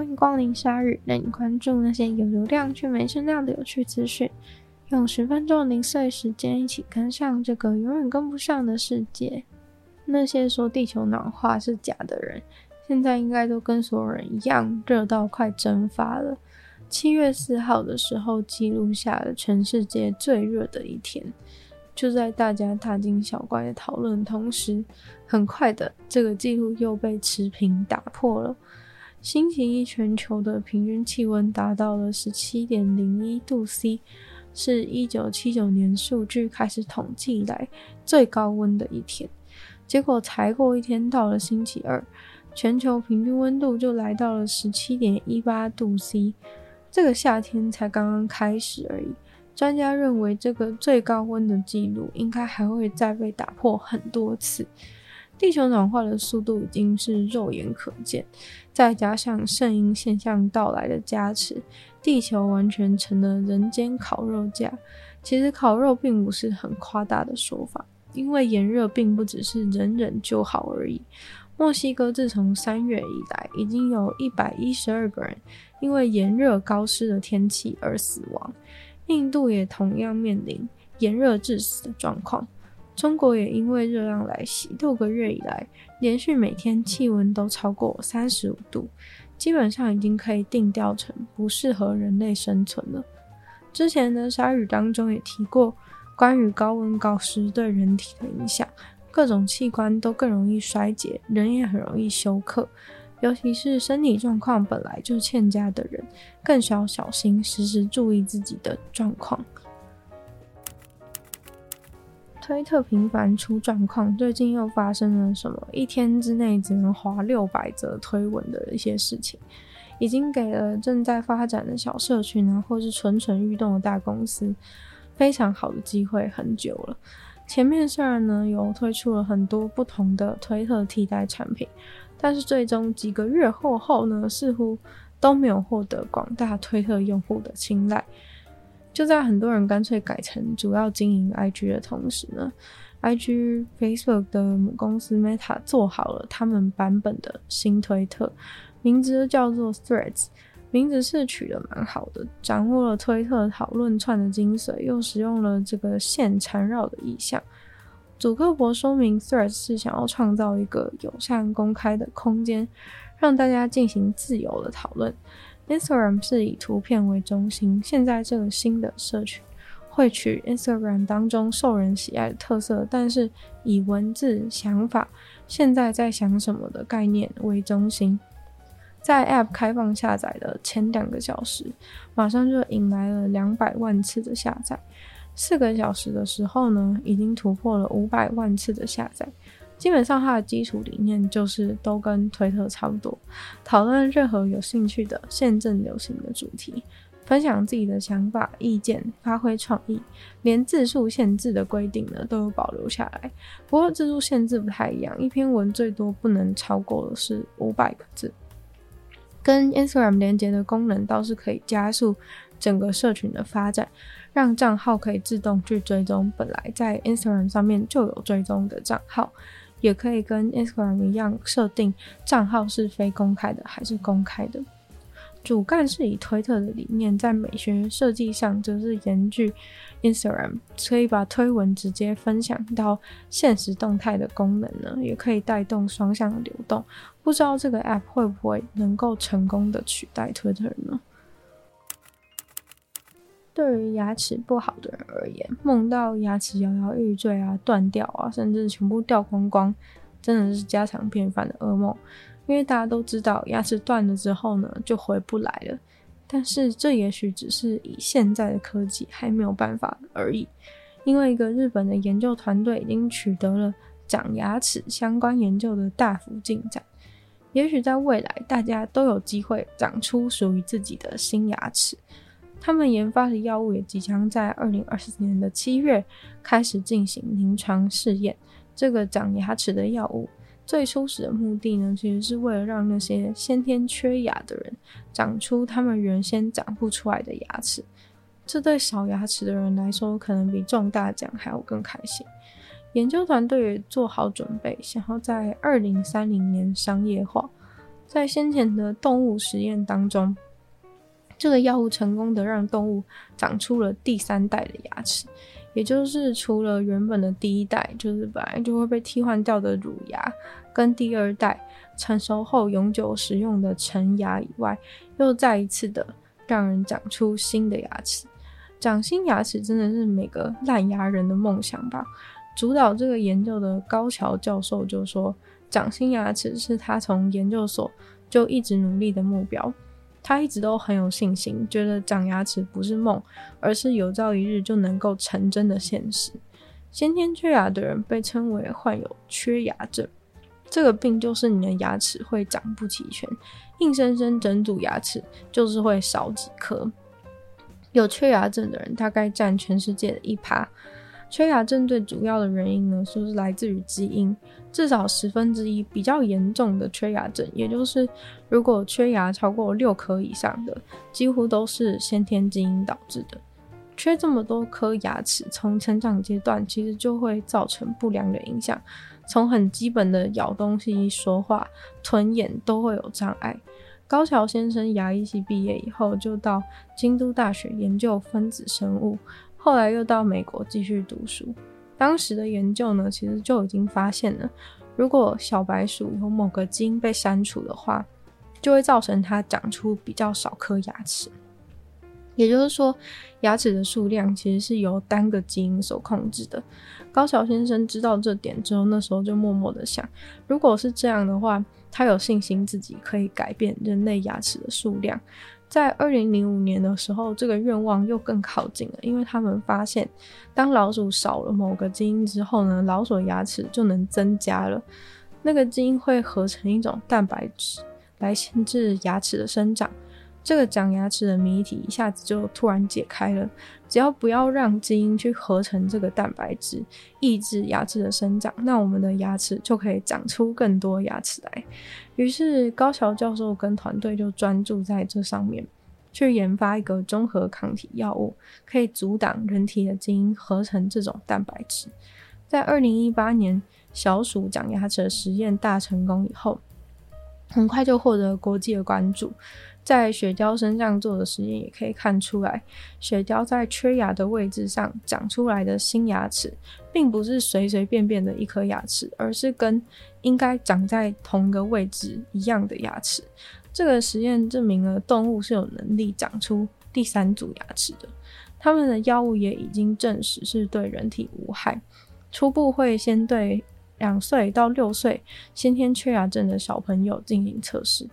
欢迎光临鲨语，带你关注那些有流量却没声量的有趣资讯。用十分钟零碎时间，一起跟上这个永远跟不上的世界。那些说地球暖化是假的人，现在应该都跟所有人一样，热到快蒸发了。七月四号的时候，记录下了全世界最热的一天。就在大家大惊小怪的讨论同时，很快的，这个记录又被持平打破了。星期一全球的平均气温达到了十七点零一度 C，是一九七九年数据开始统计以来最高温的一天。结果才过一天，到了星期二，全球平均温度就来到了十七点一八度 C。这个夏天才刚刚开始而已。专家认为，这个最高温的记录应该还会再被打破很多次。地球暖化的速度已经是肉眼可见，再加上圣婴现象到来的加持，地球完全成了人间烤肉架。其实烤肉并不是很夸大的说法。因为炎热并不只是忍忍就好而已。墨西哥自从三月以来，已经有一百一十二个人因为炎热高湿的天气而死亡。印度也同样面临炎热致死的状况。中国也因为热浪来袭，六个月以来连续每天气温都超过三十五度，基本上已经可以定调成不适合人类生存了。之前的鲨语当中也提过。关于高温高湿对人体的影响，各种器官都更容易衰竭，人也很容易休克。尤其是身体状况本来就欠佳的人，更需要小心，时时注意自己的状况。推特频繁出状况，最近又发生了什么？一天之内只能滑六百则推文的一些事情，已经给了正在发展的小社群啊，或是蠢蠢欲动的大公司。非常好的机会，很久了。前面虽然呢有推出了很多不同的推特替代产品，但是最终几个月后后呢，似乎都没有获得广大推特用户的青睐。就在很多人干脆改成主要经营 IG 的同时呢，IG Facebook 的母公司 Meta 做好了他们版本的新推特，名字叫做 Threads。名字是取得蛮好的，掌握了推特讨论串的精髓，又使用了这个线缠绕的意象。祖克伯说明，Threads 是想要创造一个友善、公开的空间，让大家进行自由的讨论。Instagram 是以图片为中心，现在这个新的社群会取 Instagram 当中受人喜爱的特色，但是以文字、想法、现在在想什么的概念为中心。在 App 开放下载的前两个小时，马上就引来了两百万次的下载。四个小时的时候呢，已经突破了五百万次的下载。基本上，它的基础理念就是都跟推特差不多，讨论任何有兴趣的现正流行的主题，分享自己的想法、意见，发挥创意。连字数限制的规定呢，都有保留下来。不过字数限制不太一样，一篇文最多不能超过的是五百个字。跟 Instagram 连接的功能倒是可以加速整个社群的发展，让账号可以自动去追踪本来在 Instagram 上面就有追踪的账号，也可以跟 Instagram 一样设定账号是非公开的还是公开的。主干是以推特的理念，在美学设计上则是延续 Instagram，可以把推文直接分享到现实动态的功能呢，也可以带动双向的流动。不知道这个 App 会不会能够成功的取代 Twitter 呢？对于牙齿不好的人而言，梦到牙齿摇摇欲坠啊、断掉啊，甚至全部掉光光，真的是家常便饭的噩梦。因为大家都知道，牙齿断了之后呢，就回不来了。但是这也许只是以现在的科技还没有办法而已。因为一个日本的研究团队已经取得了长牙齿相关研究的大幅进展。也许在未来，大家都有机会长出属于自己的新牙齿。他们研发的药物也即将在二零二四年的七月开始进行临床试验。这个长牙齿的药物。最初始的目的呢，其实是为了让那些先天缺牙的人长出他们原先长不出来的牙齿。这对少牙齿的人来说，可能比中大奖还要更开心。研究团队也做好准备，想要在二零三零年商业化。在先前的动物实验当中，这个药物成功的让动物长出了第三代的牙齿，也就是除了原本的第一代，就是本来就会被替换掉的乳牙，跟第二代成熟后永久使用的陈牙以外，又再一次的让人长出新的牙齿。长新牙齿真的是每个烂牙人的梦想吧？主导这个研究的高桥教授就说，长新牙齿是他从研究所就一直努力的目标。他一直都很有信心，觉得长牙齿不是梦，而是有朝一日就能够成真的现实。先天缺牙的人被称为患有缺牙症，这个病就是你的牙齿会长不齐全，硬生生整组牙齿就是会少几颗。有缺牙症的人大概占全世界的一趴。缺牙症最主要的原因呢，就是来自于基因，至少十分之一比较严重的缺牙症，也就是如果缺牙超过六颗以上的，几乎都是先天基因导致的。缺这么多颗牙齿，从成长阶段其实就会造成不良的影响，从很基本的咬东西、说话、吞咽都会有障碍。高桥先生牙医系毕业以后，就到京都大学研究分子生物，后来又到美国继续读书。当时的研究呢，其实就已经发现了，如果小白鼠有某个基因被删除的话，就会造成它长出比较少颗牙齿。也就是说，牙齿的数量其实是由单个基因所控制的。高桥先生知道这点之后，那时候就默默的想，如果是这样的话，他有信心自己可以改变人类牙齿的数量。在二零零五年的时候，这个愿望又更靠近了，因为他们发现，当老鼠少了某个基因之后呢，老鼠牙齿就能增加了。那个基因会合成一种蛋白质来限制牙齿的生长。这个长牙齿的谜题一下子就突然解开了。只要不要让基因去合成这个蛋白质，抑制牙齿的生长，那我们的牙齿就可以长出更多牙齿来。于是高桥教授跟团队就专注在这上面，去研发一个中和抗体药物，可以阻挡人体的基因合成这种蛋白质。在二零一八年，小鼠长牙齿的实验大成功以后，很快就获得国际的关注。在雪貂身上做的实验也可以看出来，雪貂在缺牙的位置上长出来的新牙齿，并不是随随便便的一颗牙齿，而是跟应该长在同一个位置一样的牙齿。这个实验证明了动物是有能力长出第三组牙齿的。他们的药物也已经证实是对人体无害，初步会先对两岁到六岁先天缺牙症的小朋友进行测试。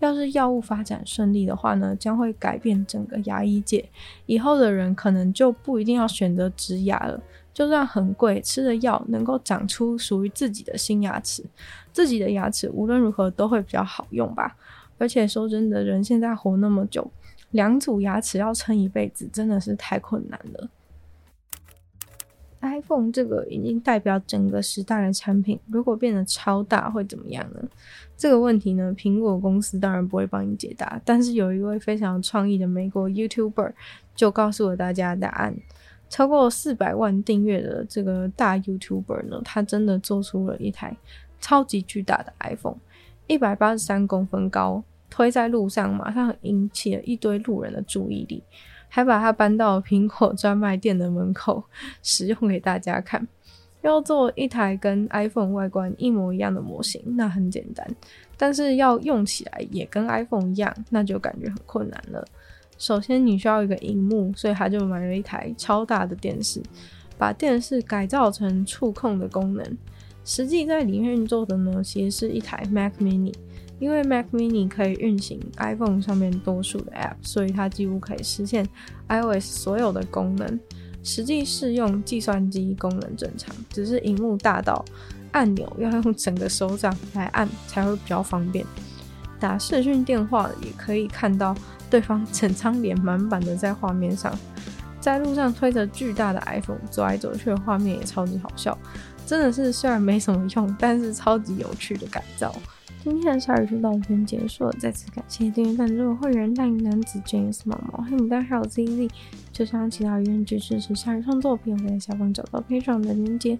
要是药物发展顺利的话呢，将会改变整个牙医界。以后的人可能就不一定要选择植牙了，就算很贵，吃的药能够长出属于自己的新牙齿，自己的牙齿无论如何都会比较好用吧。而且说真的，人现在活那么久，两组牙齿要撑一辈子，真的是太困难了。iPhone 这个已经代表整个时代的产品，如果变得超大会怎么样呢？这个问题呢，苹果公司当然不会帮你解答，但是有一位非常创意的美国 YouTuber 就告诉了大家答案。超过四百万订阅的这个大 YouTuber 呢，他真的做出了一台超级巨大的 iPhone，一百八十三公分高，推在路上马上引起了一堆路人的注意力。还把它搬到苹果专卖店的门口，使用给大家看。要做一台跟 iPhone 外观一模一样的模型，那很简单；但是要用起来也跟 iPhone 一样，那就感觉很困难了。首先，你需要一个荧幕，所以他就买了一台超大的电视，把电视改造成触控的功能。实际在里面做的呢，其实是一台 Mac Mini。因为 Mac Mini 可以运行 iPhone 上面多数的 App，所以它几乎可以实现 iOS 所有的功能。实际是用计算机功能正常，只是荧幕大到按钮要用整个手掌来按才会比较方便。打视讯电话也可以看到对方整张脸满版的在画面上。在路上推着巨大的 iPhone 走来走去的画面也超级好笑，真的是虽然没什么用，但是超级有趣的改造。今天的夏日就到这边结束了，再次感谢订阅赞助的会员大龄男子 James 毛毛黑牡丹还有 ZZ，就像其他语言支持夏日创作，可以在下方找到配上的链接。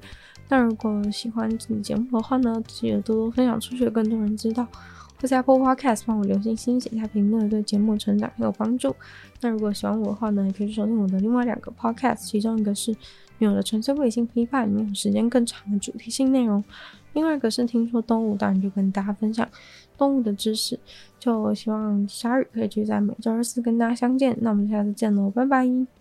那如果喜欢这期节目的话呢，记得多多分享出去，更多人知道。会在 Apple Podcast 帮我留星星、写下评论，对节目成长很有帮助。那如果喜欢我的话呢，也可以去收听我的另外两个 Podcast，其中一个是女友的纯粹不理性批判，里面有时间更长的主题性内容；另外一个是听说动物，当然就跟大家分享动物的知识。就希望鲨鱼可以继续在每周二四跟大家相见。那我们下次见喽，拜拜。